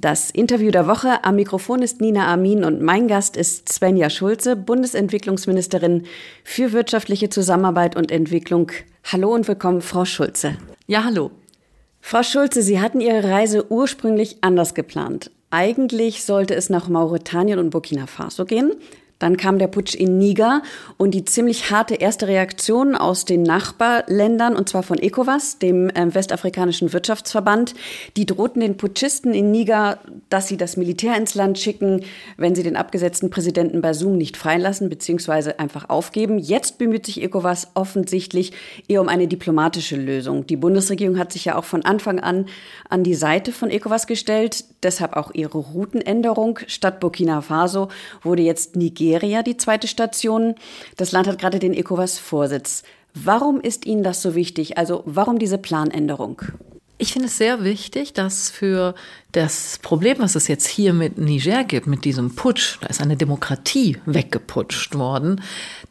Das Interview der Woche. Am Mikrofon ist Nina Amin und mein Gast ist Svenja Schulze, Bundesentwicklungsministerin für wirtschaftliche Zusammenarbeit und Entwicklung. Hallo und willkommen, Frau Schulze. Ja, hallo. Frau Schulze, Sie hatten Ihre Reise ursprünglich anders geplant. Eigentlich sollte es nach Mauretanien und Burkina Faso gehen. Dann kam der Putsch in Niger und die ziemlich harte erste Reaktion aus den Nachbarländern, und zwar von ECOWAS, dem äh, westafrikanischen Wirtschaftsverband. Die drohten den Putschisten in Niger, dass sie das Militär ins Land schicken, wenn sie den abgesetzten Präsidenten Basum nicht freilassen bzw. einfach aufgeben. Jetzt bemüht sich ECOWAS offensichtlich eher um eine diplomatische Lösung. Die Bundesregierung hat sich ja auch von Anfang an an die Seite von ECOWAS gestellt, deshalb auch ihre Routenänderung. Statt Burkina Faso wurde jetzt Niger Nigeria die zweite Station. Das Land hat gerade den ECOWAS-Vorsitz. Warum ist Ihnen das so wichtig? Also warum diese Planänderung? Ich finde es sehr wichtig, dass für das Problem, was es jetzt hier mit Niger gibt, mit diesem Putsch, da ist eine Demokratie weggeputscht worden,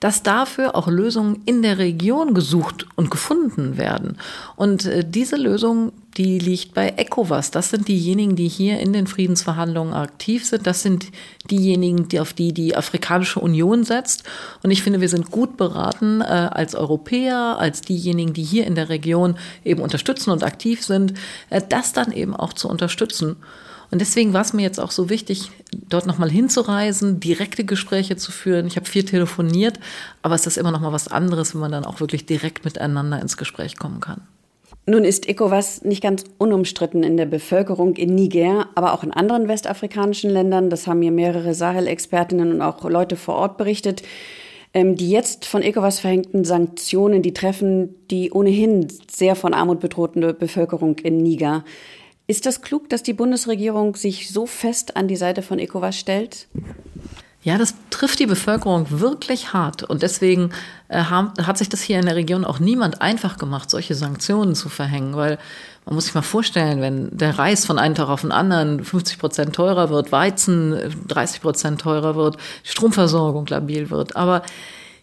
dass dafür auch Lösungen in der Region gesucht und gefunden werden. Und äh, diese Lösung, die liegt bei ECOWAS. Das sind diejenigen, die hier in den Friedensverhandlungen aktiv sind. Das sind diejenigen, die auf die die Afrikanische Union setzt. Und ich finde, wir sind gut beraten äh, als Europäer, als diejenigen, die hier in der Region eben unterstützen und aktiv sind, äh, das dann eben auch zu unterstützen. Und deswegen war es mir jetzt auch so wichtig, dort nochmal hinzureisen, direkte Gespräche zu führen. Ich habe viel telefoniert, aber es ist immer noch mal was anderes, wenn man dann auch wirklich direkt miteinander ins Gespräch kommen kann. Nun ist ECOWAS nicht ganz unumstritten in der Bevölkerung in Niger, aber auch in anderen westafrikanischen Ländern. Das haben mir mehrere Sahel-Expertinnen und auch Leute vor Ort berichtet. Ähm, die jetzt von ECOWAS verhängten Sanktionen, die treffen die ohnehin sehr von Armut bedrohte Bevölkerung in Niger. Ist das klug, dass die Bundesregierung sich so fest an die Seite von ECOWAS stellt? Ja, das trifft die Bevölkerung wirklich hart. Und deswegen äh, hat sich das hier in der Region auch niemand einfach gemacht, solche Sanktionen zu verhängen. Weil man muss sich mal vorstellen, wenn der Reis von einem Tag auf den anderen 50 Prozent teurer wird, Weizen 30 Prozent teurer wird, Stromversorgung labil wird. Aber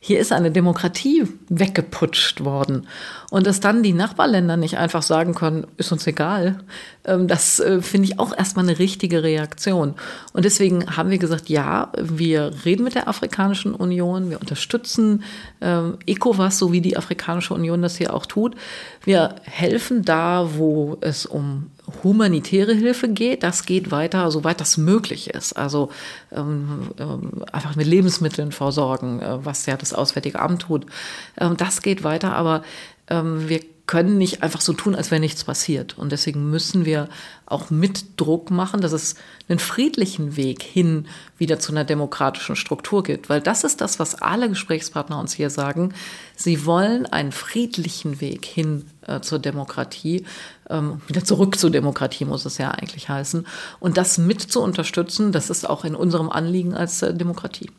hier ist eine Demokratie weggeputscht worden. Und dass dann die Nachbarländer nicht einfach sagen können, ist uns egal, ähm, das äh, finde ich auch erstmal eine richtige Reaktion. Und deswegen haben wir gesagt, ja, wir reden mit der Afrikanischen Union, wir unterstützen ähm, ECOWAS, so wie die Afrikanische Union das hier auch tut. Wir helfen da, wo es um humanitäre Hilfe geht, das geht weiter, soweit das möglich ist. Also ähm, ähm, einfach mit Lebensmitteln versorgen, äh, was ja das Auswärtige Amt tut. Ähm, das geht weiter, aber ähm, wir können nicht einfach so tun, als wäre nichts passiert. Und deswegen müssen wir auch mit Druck machen, dass es einen friedlichen Weg hin wieder zu einer demokratischen Struktur gibt. Weil das ist das, was alle Gesprächspartner uns hier sagen. Sie wollen einen friedlichen Weg hin äh, zur Demokratie, ähm, wieder zurück zur Demokratie muss es ja eigentlich heißen. Und das mit zu unterstützen, das ist auch in unserem Anliegen als äh, Demokratie.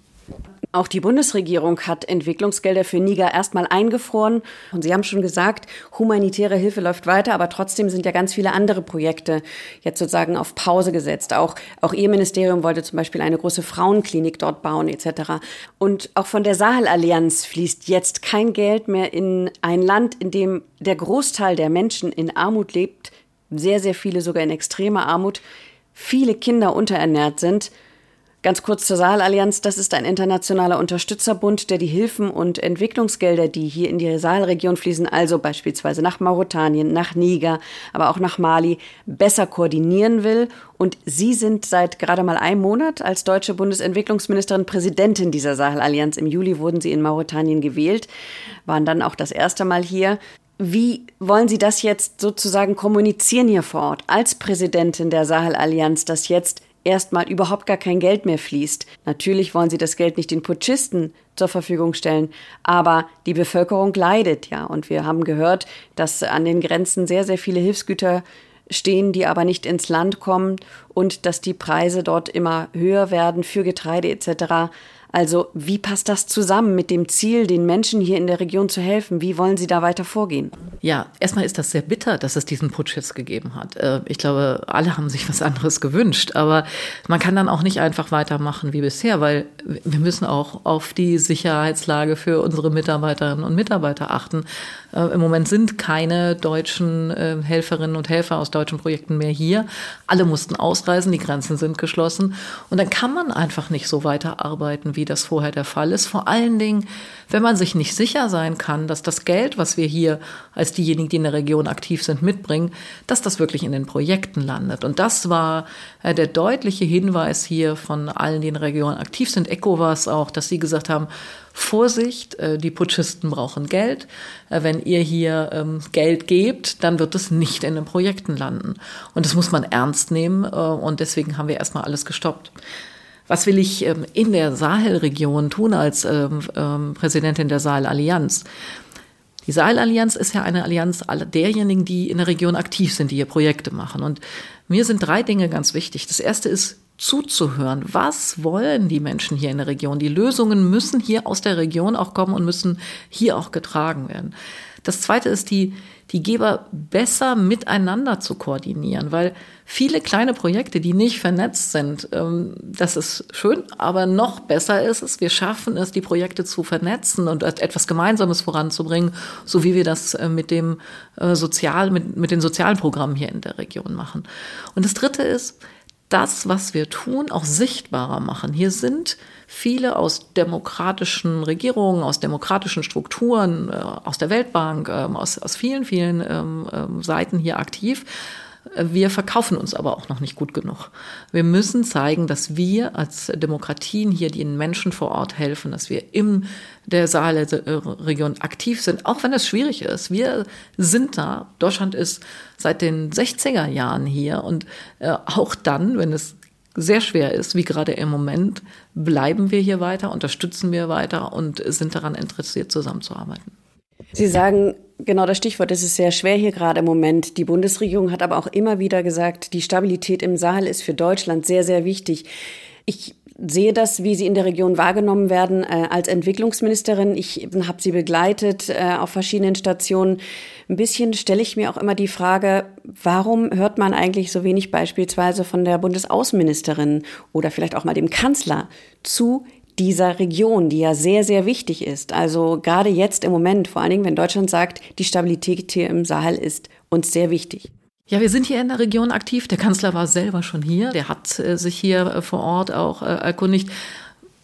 Auch die Bundesregierung hat Entwicklungsgelder für Niger erstmal eingefroren. Und Sie haben schon gesagt, humanitäre Hilfe läuft weiter, aber trotzdem sind ja ganz viele andere Projekte jetzt sozusagen auf Pause gesetzt. Auch, auch Ihr Ministerium wollte zum Beispiel eine große Frauenklinik dort bauen etc. Und auch von der Sahel-Allianz fließt jetzt kein Geld mehr in ein Land, in dem der Großteil der Menschen in Armut lebt, sehr, sehr viele sogar in extremer Armut, viele Kinder unterernährt sind Ganz kurz zur Saalallianz. Das ist ein internationaler Unterstützerbund, der die Hilfen und Entwicklungsgelder, die hier in die Saalregion fließen, also beispielsweise nach Mauretanien, nach Niger, aber auch nach Mali, besser koordinieren will. Und Sie sind seit gerade mal einem Monat als deutsche Bundesentwicklungsministerin Präsidentin dieser Sahelallianz. Im Juli wurden Sie in Mauretanien gewählt, waren dann auch das erste Mal hier. Wie wollen Sie das jetzt sozusagen kommunizieren hier vor Ort als Präsidentin der Sahelallianz, dass jetzt erstmal überhaupt gar kein Geld mehr fließt. Natürlich wollen sie das Geld nicht den Putschisten zur Verfügung stellen, aber die Bevölkerung leidet ja. Und wir haben gehört, dass an den Grenzen sehr, sehr viele Hilfsgüter stehen, die aber nicht ins Land kommen und dass die Preise dort immer höher werden für Getreide etc. Also wie passt das zusammen mit dem Ziel, den Menschen hier in der Region zu helfen? Wie wollen Sie da weiter vorgehen? Ja, erstmal ist das sehr bitter, dass es diesen Putsch jetzt gegeben hat. Äh, ich glaube, alle haben sich was anderes gewünscht, aber man kann dann auch nicht einfach weitermachen wie bisher, weil wir müssen auch auf die Sicherheitslage für unsere Mitarbeiterinnen und Mitarbeiter achten. Äh, Im Moment sind keine deutschen äh, Helferinnen und Helfer aus deutschen Projekten mehr hier. Alle mussten ausreisen, die Grenzen sind geschlossen. Und dann kann man einfach nicht so weiterarbeiten, wie das vorher der Fall ist. Vor allen Dingen, wenn man sich nicht sicher sein kann, dass das Geld, was wir hier als diejenigen, die in der Region aktiv sind, mitbringen, dass das wirklich in den Projekten landet. Und das war äh, der deutliche Hinweis hier von allen, die in der Region aktiv sind. ECOWAS auch, dass sie gesagt haben, Vorsicht, äh, die Putschisten brauchen Geld. Äh, wenn ihr hier ähm, Geld gebt, dann wird es nicht in den Projekten landen. Und das muss man ernst nehmen äh, und deswegen haben wir erstmal alles gestoppt. Was will ich ähm, in der Sahelregion tun als ähm, Präsidentin der Sahelallianz? Die Sahelallianz ist ja eine Allianz derjenigen, die in der Region aktiv sind, die hier Projekte machen. Und mir sind drei Dinge ganz wichtig. Das erste ist zuzuhören. Was wollen die Menschen hier in der Region? Die Lösungen müssen hier aus der Region auch kommen und müssen hier auch getragen werden. Das zweite ist, die, die Geber besser miteinander zu koordinieren, weil viele kleine Projekte, die nicht vernetzt sind, ähm, das ist schön, aber noch besser ist es, wir schaffen es, die Projekte zu vernetzen und etwas Gemeinsames voranzubringen, so wie wir das äh, mit dem äh, Sozial, mit, mit den sozialen Programmen hier in der Region machen. Und das dritte ist, das, was wir tun, auch sichtbarer machen. Hier sind viele aus demokratischen Regierungen, aus demokratischen Strukturen, äh, aus der Weltbank, ähm, aus, aus vielen, vielen ähm, ähm, Seiten hier aktiv. Wir verkaufen uns aber auch noch nicht gut genug. Wir müssen zeigen, dass wir als Demokratien hier den Menschen vor Ort helfen, dass wir in der Saale-Region aktiv sind, auch wenn es schwierig ist. Wir sind da. Deutschland ist seit den 60er Jahren hier und äh, auch dann, wenn es sehr schwer ist, wie gerade im Moment, bleiben wir hier weiter, unterstützen wir weiter und sind daran interessiert, zusammenzuarbeiten. Sie sagen, genau das Stichwort, es ist sehr schwer hier gerade im Moment. Die Bundesregierung hat aber auch immer wieder gesagt, die Stabilität im Sahel ist für Deutschland sehr, sehr wichtig. Ich sehe das, wie Sie in der Region wahrgenommen werden, äh, als Entwicklungsministerin. Ich habe Sie begleitet äh, auf verschiedenen Stationen. Ein bisschen stelle ich mir auch immer die Frage, warum hört man eigentlich so wenig beispielsweise von der Bundesaußenministerin oder vielleicht auch mal dem Kanzler zu dieser Region, die ja sehr, sehr wichtig ist. Also gerade jetzt im Moment, vor allen Dingen, wenn Deutschland sagt, die Stabilität hier im Sahel ist uns sehr wichtig. Ja, wir sind hier in der Region aktiv. Der Kanzler war selber schon hier. Der hat äh, sich hier äh, vor Ort auch äh, erkundigt.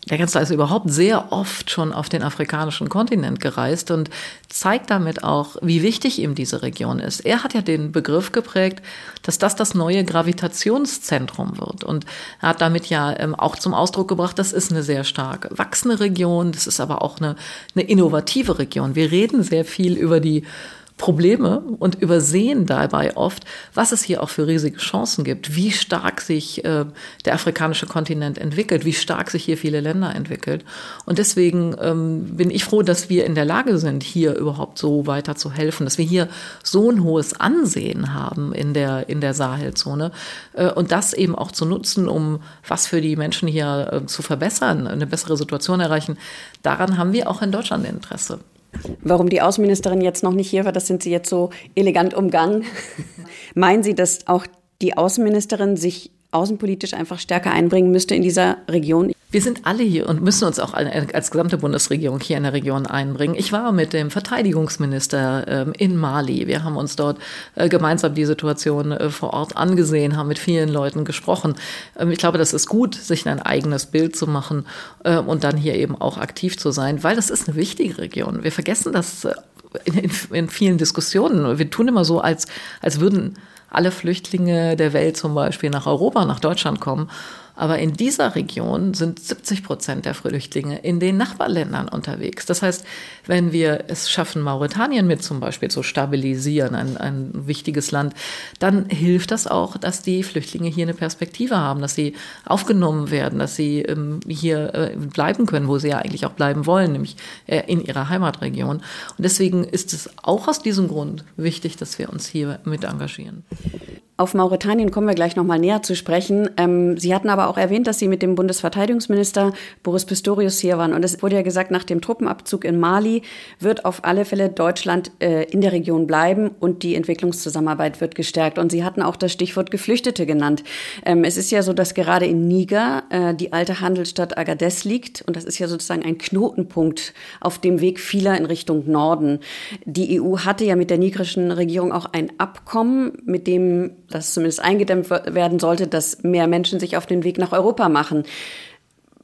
Der Kanzler ist überhaupt sehr oft schon auf den afrikanischen Kontinent gereist und zeigt damit auch, wie wichtig ihm diese Region ist. Er hat ja den Begriff geprägt, dass das das neue Gravitationszentrum wird. Und er hat damit ja ähm, auch zum Ausdruck gebracht, das ist eine sehr stark wachsende Region, das ist aber auch eine, eine innovative Region. Wir reden sehr viel über die Probleme und übersehen dabei oft, was es hier auch für riesige Chancen gibt, wie stark sich äh, der afrikanische Kontinent entwickelt, wie stark sich hier viele Länder entwickelt. Und deswegen ähm, bin ich froh, dass wir in der Lage sind, hier überhaupt so weiter zu helfen, dass wir hier so ein hohes Ansehen haben in der, in der Sahelzone äh, und das eben auch zu nutzen, um was für die Menschen hier äh, zu verbessern, eine bessere Situation erreichen. Daran haben wir auch in Deutschland Interesse. Warum die Außenministerin jetzt noch nicht hier war, das sind Sie jetzt so elegant umgangen. Meinen Sie, dass auch die Außenministerin sich außenpolitisch einfach stärker einbringen müsste in dieser Region? Wir sind alle hier und müssen uns auch als gesamte Bundesregierung hier in der Region einbringen. Ich war mit dem Verteidigungsminister ähm, in Mali. Wir haben uns dort äh, gemeinsam die Situation äh, vor Ort angesehen, haben mit vielen Leuten gesprochen. Ähm, ich glaube, das ist gut, sich ein eigenes Bild zu machen äh, und dann hier eben auch aktiv zu sein, weil das ist eine wichtige Region. Wir vergessen das in, in vielen Diskussionen. Wir tun immer so, als, als würden alle Flüchtlinge der Welt zum Beispiel nach Europa, nach Deutschland kommen. Aber in dieser Region sind 70 Prozent der Flüchtlinge in den Nachbarländern unterwegs. Das heißt, wenn wir es schaffen, Mauretanien mit zum Beispiel zu stabilisieren, ein, ein wichtiges Land, dann hilft das auch, dass die Flüchtlinge hier eine Perspektive haben, dass sie aufgenommen werden, dass sie ähm, hier äh, bleiben können, wo sie ja eigentlich auch bleiben wollen, nämlich äh, in ihrer Heimatregion. Und deswegen ist es auch aus diesem Grund wichtig, dass wir uns hier mit engagieren. Auf Mauretanien kommen wir gleich noch mal näher zu sprechen. Ähm, Sie hatten aber auch erwähnt, dass Sie mit dem Bundesverteidigungsminister Boris Pistorius hier waren. Und es wurde ja gesagt, nach dem Truppenabzug in Mali wird auf alle Fälle Deutschland äh, in der Region bleiben und die Entwicklungszusammenarbeit wird gestärkt. Und Sie hatten auch das Stichwort Geflüchtete genannt. Ähm, es ist ja so, dass gerade in Niger äh, die alte Handelsstadt Agadez liegt. Und das ist ja sozusagen ein Knotenpunkt auf dem Weg vieler in Richtung Norden. Die EU hatte ja mit der nigerischen Regierung auch ein Abkommen, mit dem das zumindest eingedämmt werden sollte, dass mehr Menschen sich auf den Weg nach Europa machen.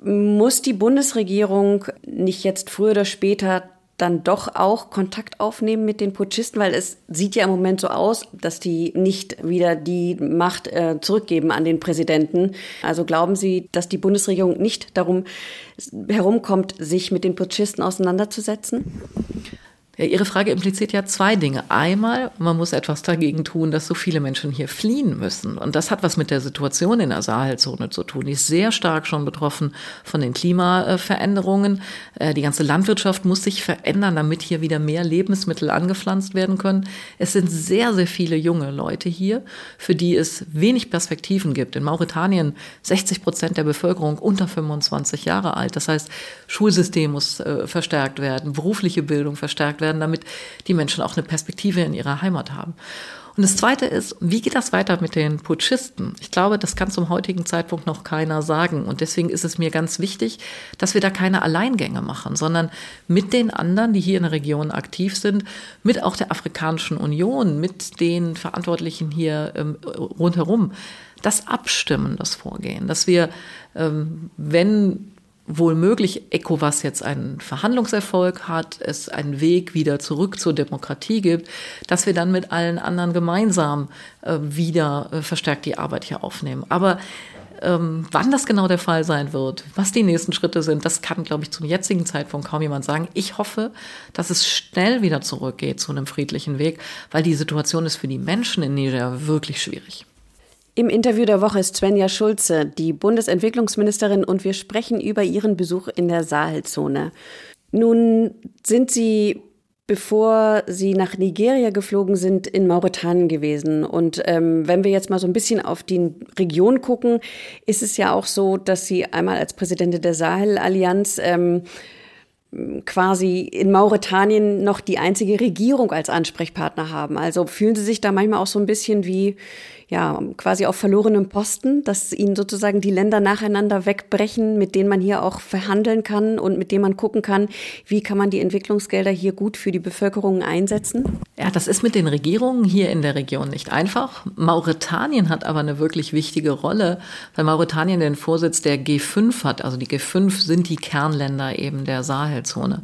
Muss die Bundesregierung nicht jetzt früher oder später dann doch auch Kontakt aufnehmen mit den Putschisten, weil es sieht ja im Moment so aus, dass die nicht wieder die Macht äh, zurückgeben an den Präsidenten. Also glauben Sie, dass die Bundesregierung nicht darum herumkommt, sich mit den Putschisten auseinanderzusetzen? Ja, Ihre Frage impliziert ja zwei Dinge. Einmal, man muss etwas dagegen tun, dass so viele Menschen hier fliehen müssen. Und das hat was mit der Situation in der Sahelzone zu tun. Die ist sehr stark schon betroffen von den Klimaveränderungen. Äh, die ganze Landwirtschaft muss sich verändern, damit hier wieder mehr Lebensmittel angepflanzt werden können. Es sind sehr, sehr viele junge Leute hier, für die es wenig Perspektiven gibt. In Mauretanien 60 Prozent der Bevölkerung unter 25 Jahre alt. Das heißt, Schulsystem muss äh, verstärkt werden, berufliche Bildung verstärkt werden werden, damit die Menschen auch eine Perspektive in ihrer Heimat haben. Und das Zweite ist, wie geht das weiter mit den Putschisten? Ich glaube, das kann zum heutigen Zeitpunkt noch keiner sagen. Und deswegen ist es mir ganz wichtig, dass wir da keine Alleingänge machen, sondern mit den anderen, die hier in der Region aktiv sind, mit auch der Afrikanischen Union, mit den Verantwortlichen hier ähm, rundherum, das Abstimmen, das Vorgehen, dass wir, ähm, wenn wohl möglich ECOWAS jetzt einen Verhandlungserfolg hat, es einen Weg wieder zurück zur Demokratie gibt, dass wir dann mit allen anderen gemeinsam äh, wieder äh, verstärkt die Arbeit hier aufnehmen. Aber ähm, wann das genau der Fall sein wird, was die nächsten Schritte sind, das kann, glaube ich, zum jetzigen Zeitpunkt kaum jemand sagen. Ich hoffe, dass es schnell wieder zurückgeht zu einem friedlichen Weg, weil die Situation ist für die Menschen in Niger wirklich schwierig. Im Interview der Woche ist Svenja Schulze, die Bundesentwicklungsministerin, und wir sprechen über ihren Besuch in der Sahelzone. Nun sind Sie, bevor Sie nach Nigeria geflogen sind, in Mauretanien gewesen. Und ähm, wenn wir jetzt mal so ein bisschen auf die Region gucken, ist es ja auch so, dass Sie einmal als Präsidentin der Sahel-Allianz ähm, quasi in Mauretanien noch die einzige Regierung als Ansprechpartner haben. Also fühlen Sie sich da manchmal auch so ein bisschen wie ja, quasi auf verlorenem Posten, dass ihnen sozusagen die Länder nacheinander wegbrechen, mit denen man hier auch verhandeln kann und mit denen man gucken kann, wie kann man die Entwicklungsgelder hier gut für die Bevölkerung einsetzen? Ja, das ist mit den Regierungen hier in der Region nicht einfach. Mauretanien hat aber eine wirklich wichtige Rolle, weil Mauretanien den Vorsitz der G5 hat. Also die G5 sind die Kernländer eben der Sahelzone.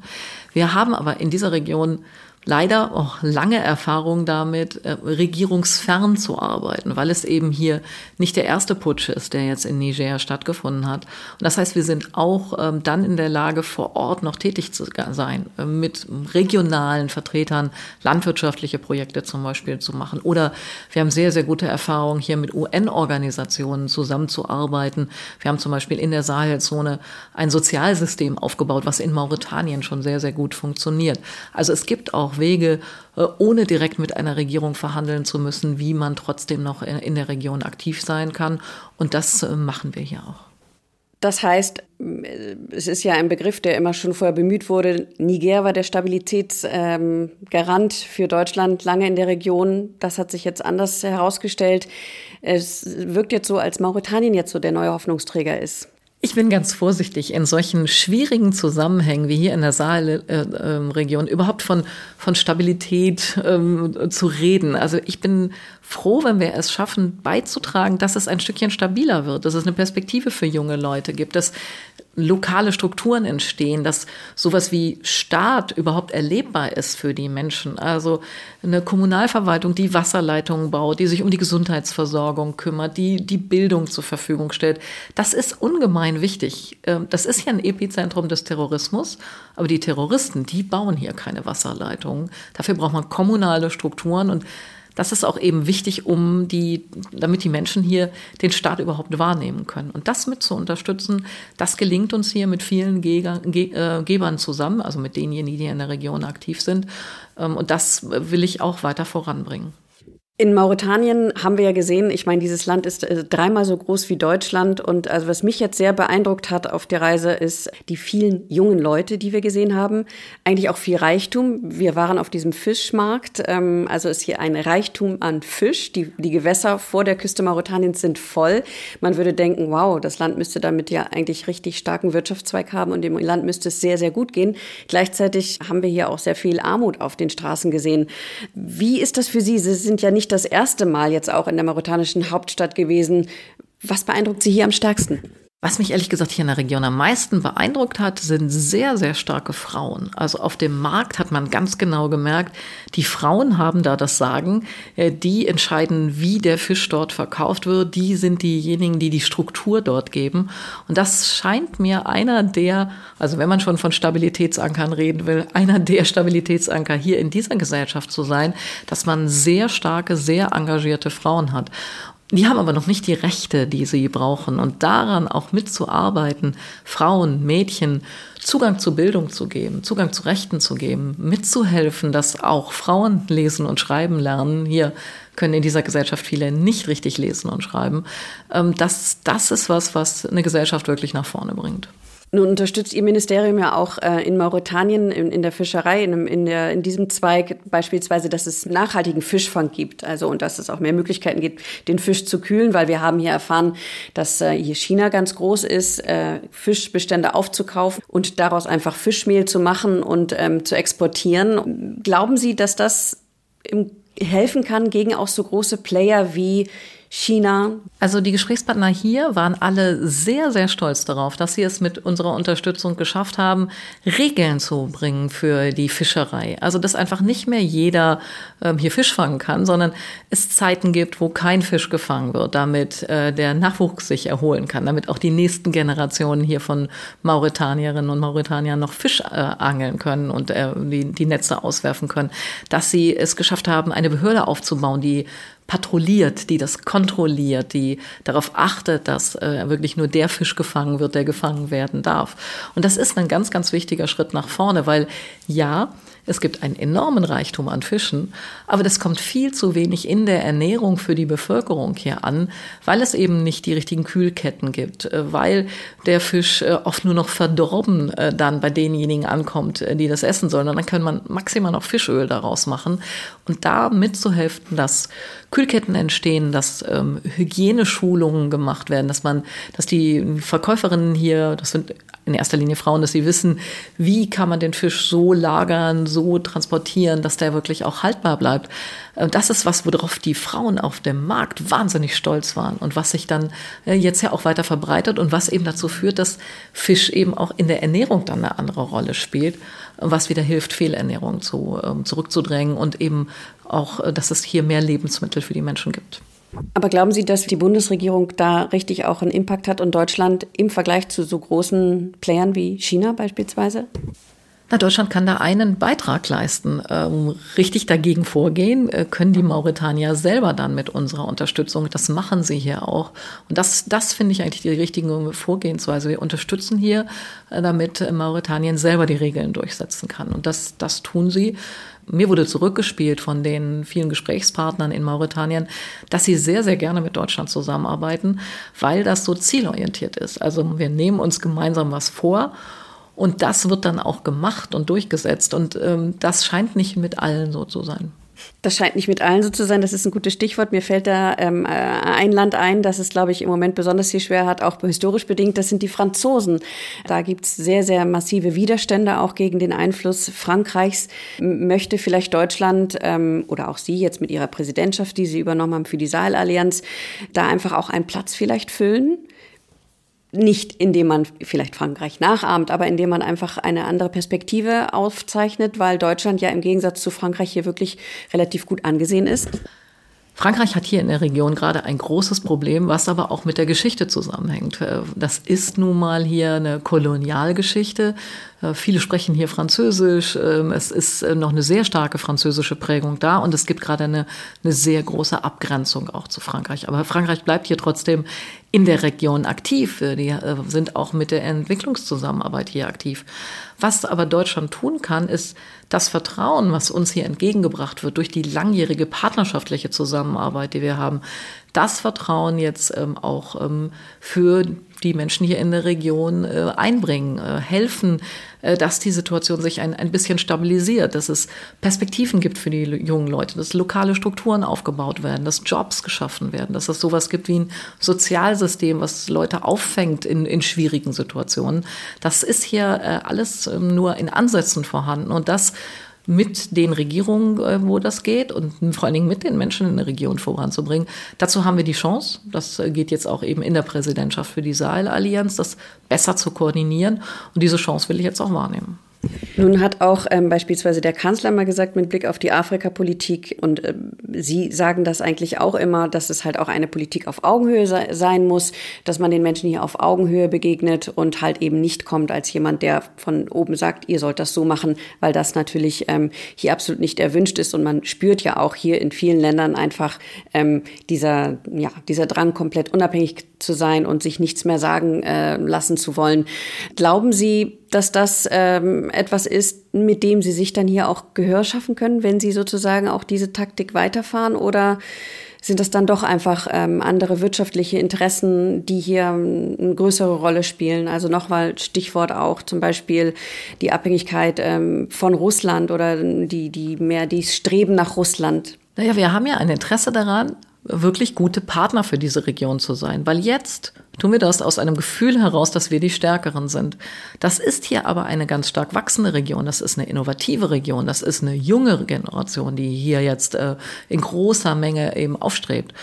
Wir haben aber in dieser Region leider auch lange Erfahrung damit, äh, regierungsfern zu arbeiten, weil es eben hier nicht der erste Putsch ist, der jetzt in Niger stattgefunden hat. Und das heißt, wir sind auch ähm, dann in der Lage, vor Ort noch tätig zu sein, äh, mit regionalen Vertretern landwirtschaftliche Projekte zum Beispiel zu machen. Oder wir haben sehr, sehr gute Erfahrungen, hier mit UN-Organisationen zusammenzuarbeiten. Wir haben zum Beispiel in der Sahelzone ein Sozialsystem aufgebaut, was in Mauretanien schon sehr, sehr gut funktioniert. Also es gibt auch auch Wege, äh, ohne direkt mit einer Regierung verhandeln zu müssen, wie man trotzdem noch in der Region aktiv sein kann. Und das äh, machen wir hier auch. Das heißt, es ist ja ein Begriff, der immer schon vorher bemüht wurde. Niger war der Stabilitätsgarant für Deutschland lange in der Region. Das hat sich jetzt anders herausgestellt. Es wirkt jetzt so, als Mauretanien jetzt so der neue Hoffnungsträger ist. Ich bin ganz vorsichtig in solchen schwierigen Zusammenhängen wie hier in der Saalregion äh, äh, überhaupt von, von Stabilität ähm, zu reden. Also ich bin froh, wenn wir es schaffen, beizutragen, dass es ein Stückchen stabiler wird, dass es eine Perspektive für junge Leute gibt, dass lokale Strukturen entstehen, dass sowas wie Staat überhaupt erlebbar ist für die Menschen. Also eine Kommunalverwaltung, die Wasserleitungen baut, die sich um die Gesundheitsversorgung kümmert, die die Bildung zur Verfügung stellt. Das ist ungemein wichtig. Ähm, das ist ja ein Epizentrum des Terrorismus, aber die Terroristen, die bauen hier keine Wasserleitungen. Dafür braucht man kommunale Strukturen und das ist auch eben wichtig, um die, damit die Menschen hier den Staat überhaupt wahrnehmen können. Und das mit zu unterstützen, das gelingt uns hier mit vielen Geger, Ge, äh, Gebern zusammen, also mit denjenigen, die in der Region aktiv sind. Ähm, und das will ich auch weiter voranbringen. In Mauretanien haben wir ja gesehen, ich meine, dieses Land ist äh, dreimal so groß wie Deutschland. Und also was mich jetzt sehr beeindruckt hat auf der Reise, ist die vielen jungen Leute, die wir gesehen haben. Eigentlich auch viel Reichtum. Wir waren auf diesem Fischmarkt. Ähm, also ist hier ein Reichtum an Fisch. Die, die Gewässer vor der Küste Mauretaniens sind voll. Man würde denken, wow, das Land müsste damit ja eigentlich richtig starken Wirtschaftszweig haben und dem Land müsste es sehr, sehr gut gehen. Gleichzeitig haben wir hier auch sehr viel Armut auf den Straßen gesehen. Wie ist das für Sie? Sie sind ja nicht nicht das erste Mal jetzt auch in der mauritanischen Hauptstadt gewesen. Was beeindruckt Sie hier am stärksten? Was mich ehrlich gesagt hier in der Region am meisten beeindruckt hat, sind sehr, sehr starke Frauen. Also auf dem Markt hat man ganz genau gemerkt, die Frauen haben da das Sagen. Äh, die entscheiden, wie der Fisch dort verkauft wird. Die sind diejenigen, die die Struktur dort geben. Und das scheint mir einer der, also wenn man schon von Stabilitätsankern reden will, einer der Stabilitätsanker hier in dieser Gesellschaft zu sein, dass man sehr starke, sehr engagierte Frauen hat. Die haben aber noch nicht die Rechte, die sie brauchen. Und daran auch mitzuarbeiten, Frauen, Mädchen Zugang zu Bildung zu geben, Zugang zu Rechten zu geben, mitzuhelfen, dass auch Frauen lesen und schreiben lernen. Hier können in dieser Gesellschaft viele nicht richtig lesen und schreiben. Ähm, das, das ist was, was eine Gesellschaft wirklich nach vorne bringt. Nun unterstützt Ihr Ministerium ja auch äh, in Mauretanien in, in der Fischerei, in, in, der, in diesem Zweig beispielsweise, dass es nachhaltigen Fischfang gibt. Also und dass es auch mehr Möglichkeiten gibt, den Fisch zu kühlen, weil wir haben hier erfahren, dass äh, hier China ganz groß ist, äh, Fischbestände aufzukaufen und daraus einfach Fischmehl zu machen und ähm, zu exportieren. Glauben Sie, dass das im, helfen kann gegen auch so große Player wie China. Also die Gesprächspartner hier waren alle sehr, sehr stolz darauf, dass sie es mit unserer Unterstützung geschafft haben, Regeln zu bringen für die Fischerei. Also dass einfach nicht mehr jeder ähm, hier Fisch fangen kann, sondern es Zeiten gibt, wo kein Fisch gefangen wird, damit äh, der Nachwuchs sich erholen kann, damit auch die nächsten Generationen hier von Mauretanierinnen und Mauretaniern noch Fisch äh, angeln können und äh, die, die Netze auswerfen können. Dass sie es geschafft haben, eine Behörde aufzubauen, die patrouilliert, die das kontrolliert, die darauf achtet, dass äh, wirklich nur der Fisch gefangen wird, der gefangen werden darf. Und das ist ein ganz, ganz wichtiger Schritt nach vorne, weil ja, es gibt einen enormen Reichtum an Fischen, aber das kommt viel zu wenig in der Ernährung für die Bevölkerung hier an, weil es eben nicht die richtigen Kühlketten gibt, äh, weil der Fisch äh, oft nur noch verdorben äh, dann bei denjenigen ankommt, die das essen sollen. Und dann kann man maximal noch Fischöl daraus machen und da mitzuhelfen, dass Kühlketten entstehen, dass ähm, Hygieneschulungen gemacht werden, dass man, dass die Verkäuferinnen hier, das sind in erster Linie Frauen, dass sie wissen, wie kann man den Fisch so lagern, so transportieren, dass der wirklich auch haltbar bleibt. Äh, das ist was, worauf die Frauen auf dem Markt wahnsinnig stolz waren und was sich dann äh, jetzt ja auch weiter verbreitet und was eben dazu führt, dass Fisch eben auch in der Ernährung dann eine andere Rolle spielt, was wieder hilft, Fehlernährung zu, ähm, zurückzudrängen und eben auch, äh, dass es hier mehr Lebensmittel für die Menschen gibt. Aber glauben Sie, dass die Bundesregierung da richtig auch einen Impact hat und Deutschland im Vergleich zu so großen Playern wie China beispielsweise? Na, Deutschland kann da einen Beitrag leisten. Ähm, richtig dagegen vorgehen äh, können die Mauretanier selber dann mit unserer Unterstützung. Das machen sie hier auch. Und das, das finde ich eigentlich die richtige Vorgehensweise. Wir unterstützen hier, äh, damit Mauretanien selber die Regeln durchsetzen kann. Und das, das tun sie. Mir wurde zurückgespielt von den vielen Gesprächspartnern in Mauretanien, dass sie sehr, sehr gerne mit Deutschland zusammenarbeiten, weil das so zielorientiert ist. Also wir nehmen uns gemeinsam was vor und das wird dann auch gemacht und durchgesetzt. Und ähm, das scheint nicht mit allen so zu sein. Das scheint nicht mit allen so zu sein. Das ist ein gutes Stichwort. Mir fällt da ähm, äh, ein Land ein, das es, glaube ich, im Moment besonders viel schwer hat, auch historisch bedingt. Das sind die Franzosen. Da gibt's sehr, sehr massive Widerstände auch gegen den Einfluss Frankreichs. Möchte vielleicht Deutschland ähm, oder auch Sie jetzt mit Ihrer Präsidentschaft, die Sie übernommen haben für die Sahel-Allianz, da einfach auch einen Platz vielleicht füllen? Nicht indem man vielleicht Frankreich nachahmt, aber indem man einfach eine andere Perspektive aufzeichnet, weil Deutschland ja im Gegensatz zu Frankreich hier wirklich relativ gut angesehen ist. Frankreich hat hier in der Region gerade ein großes Problem, was aber auch mit der Geschichte zusammenhängt. Das ist nun mal hier eine Kolonialgeschichte. Äh, viele sprechen hier Französisch. Ähm, es ist äh, noch eine sehr starke französische Prägung da und es gibt gerade eine, eine sehr große Abgrenzung auch zu Frankreich. Aber Frankreich bleibt hier trotzdem in der Region aktiv. Die sind auch mit der Entwicklungszusammenarbeit hier aktiv. Was aber Deutschland tun kann, ist das Vertrauen, was uns hier entgegengebracht wird durch die langjährige partnerschaftliche Zusammenarbeit, die wir haben, das Vertrauen jetzt ähm, auch ähm, für die Menschen hier in der Region äh, einbringen, äh, helfen, äh, dass die Situation sich ein, ein bisschen stabilisiert, dass es Perspektiven gibt für die jungen Leute, dass lokale Strukturen aufgebaut werden, dass Jobs geschaffen werden, dass es sowas gibt wie ein Sozialsystem, was Leute auffängt in, in schwierigen Situationen. Das ist hier alles ähm, nur in Ansätzen vorhanden und das mit den Regierungen, äh, wo das geht und vor allen Dingen mit den Menschen in der Region voranzubringen. Dazu haben wir die Chance, das äh, geht jetzt auch eben in der Präsidentschaft für die Sahel-Allianz, das besser zu koordinieren und diese Chance will ich jetzt auch wahrnehmen. Nun hat auch ähm, beispielsweise der Kanzler mal gesagt, mit Blick auf die Afrikapolitik, und äh, Sie sagen das eigentlich auch immer, dass es halt auch eine Politik auf Augenhöhe se sein muss, dass man den Menschen hier auf Augenhöhe begegnet und halt eben nicht kommt als jemand, der von oben sagt, ihr sollt das so machen, weil das natürlich ähm, hier absolut nicht erwünscht ist. Und man spürt ja auch hier in vielen Ländern einfach ähm, dieser, ja, dieser Drang, komplett unabhängig zu sein und sich nichts mehr sagen äh, lassen zu wollen. Glauben Sie, dass das ähm, etwas ist, mit dem Sie sich dann hier auch Gehör schaffen können, wenn Sie sozusagen auch diese Taktik weiterfahren? Oder sind das dann doch einfach ähm, andere wirtschaftliche Interessen, die hier ähm, eine größere Rolle spielen? Also nochmal Stichwort auch zum Beispiel die Abhängigkeit ähm, von Russland oder die, die mehr die Streben nach Russland. Naja, wir haben ja ein Interesse daran, wirklich gute Partner für diese Region zu sein. Weil jetzt tun wir das aus einem Gefühl heraus, dass wir die Stärkeren sind. Das ist hier aber eine ganz stark wachsende Region. Das ist eine innovative Region. Das ist eine junge Generation, die hier jetzt äh, in großer Menge eben aufstrebt.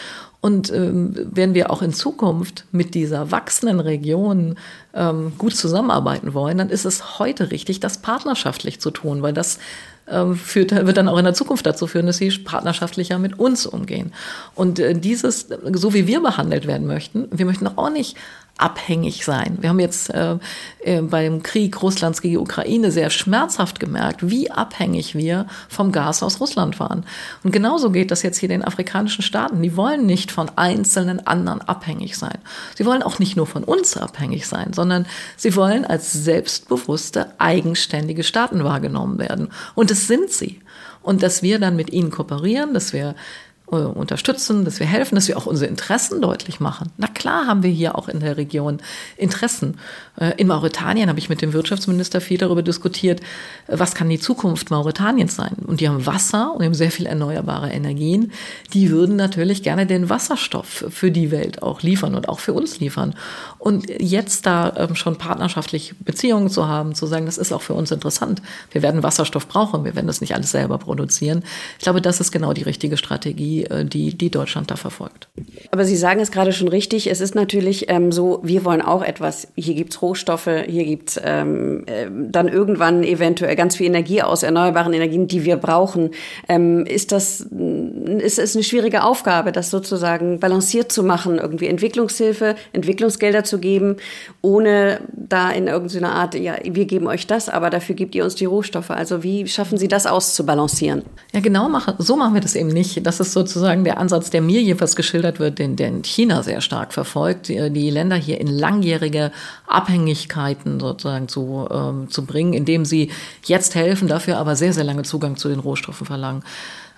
Und ähm, wenn wir auch in Zukunft mit dieser wachsenden Region ähm, gut zusammenarbeiten wollen, dann ist es heute richtig, das partnerschaftlich zu tun, weil das führt, wird dann auch in der Zukunft dazu führen, dass sie partnerschaftlicher mit uns umgehen. Und äh, dieses, so wie wir behandelt werden möchten, wir möchten auch nicht abhängig sein. Wir haben jetzt äh, äh, beim Krieg Russlands gegen die Ukraine sehr schmerzhaft gemerkt, wie abhängig wir vom Gas aus Russland waren. Und genauso geht das jetzt hier den afrikanischen Staaten. Die wollen nicht von einzelnen anderen abhängig sein. Sie wollen auch nicht nur von uns abhängig sein, sondern sie wollen als selbstbewusste, eigenständige Staaten wahrgenommen werden. Und das sind sie. Und dass wir dann mit ihnen kooperieren, dass wir unterstützen, dass wir helfen, dass wir auch unsere Interessen deutlich machen. Na klar haben wir hier auch in der Region Interessen. Äh, in Mauretanien habe ich mit dem Wirtschaftsminister viel darüber diskutiert, äh, was kann die Zukunft Mauretaniens sein. Und die haben Wasser und haben sehr viel erneuerbare Energien. Die würden natürlich gerne den Wasserstoff für die Welt auch liefern und auch für uns liefern. Und jetzt da ähm, schon partnerschaftliche Beziehungen zu haben, zu sagen, das ist auch für uns interessant. Wir werden Wasserstoff brauchen, wir werden das nicht alles selber produzieren. Ich glaube, das ist genau die richtige Strategie äh, die, die, Deutschland da verfolgt. Aber Sie sagen es gerade schon richtig. Es ist natürlich ähm, so, wir wollen auch etwas. Hier gibt es Rohstoffe, hier gibt es ähm, äh, dann irgendwann eventuell ganz viel Energie aus erneuerbaren Energien, die wir brauchen. Ähm, ist das ist es eine schwierige Aufgabe, das sozusagen balanciert zu machen, irgendwie Entwicklungshilfe, Entwicklungsgelder zu geben, ohne da in irgendeiner Art, ja, wir geben euch das, aber dafür gebt ihr uns die Rohstoffe. Also wie schaffen Sie das auszubalancieren? Ja, genau, machen, so machen wir das eben nicht. Das ist sozusagen der Ansatz, der mir jedenfalls geschildert wird, den, den China sehr stark verfolgt, die, die Länder hier in langjährige Abhängigkeiten sozusagen zu, ähm, zu bringen, indem sie jetzt helfen, dafür aber sehr, sehr lange Zugang zu den Rohstoffen verlangen.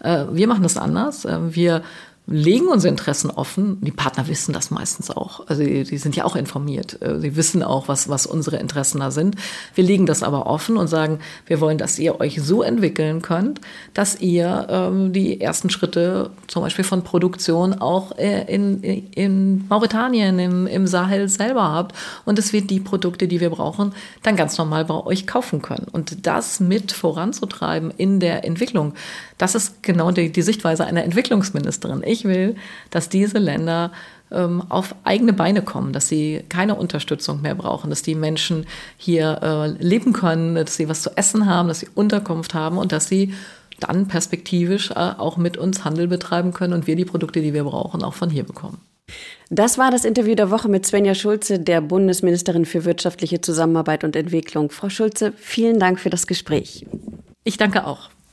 Äh, wir machen das anders. Äh, wir legen unsere Interessen offen. Die Partner wissen das meistens auch. Also die, die, sind ja auch informiert. Äh, sie wissen auch, was, was unsere Interessen da sind. Wir legen das aber offen und sagen, wir wollen, dass ihr euch so entwickeln könnt, dass ihr ähm, die ersten Schritte zum Beispiel von Produktion auch äh, in, in Mauretanien, im, im Sahel selber habt und dass wir die Produkte, die wir brauchen, dann ganz normal bei euch kaufen können. Und das mit voranzutreiben in der Entwicklung, das ist genau die, die Sichtweise einer Entwicklungsministerin. Ich will, dass diese Länder ähm, auf eigene Beine kommen, dass sie keine Unterstützung mehr brauchen, dass die Menschen hier äh, leben können, dass sie was zu essen haben, dass sie Unterkunft haben und dass sie dann perspektivisch äh, auch mit uns Handel betreiben können und wir die Produkte, die wir brauchen, auch von hier bekommen. Das war das Interview der Woche mit Svenja Schulze, der Bundesministerin für wirtschaftliche Zusammenarbeit und Entwicklung. Frau Schulze, vielen Dank für das Gespräch. Ich danke auch.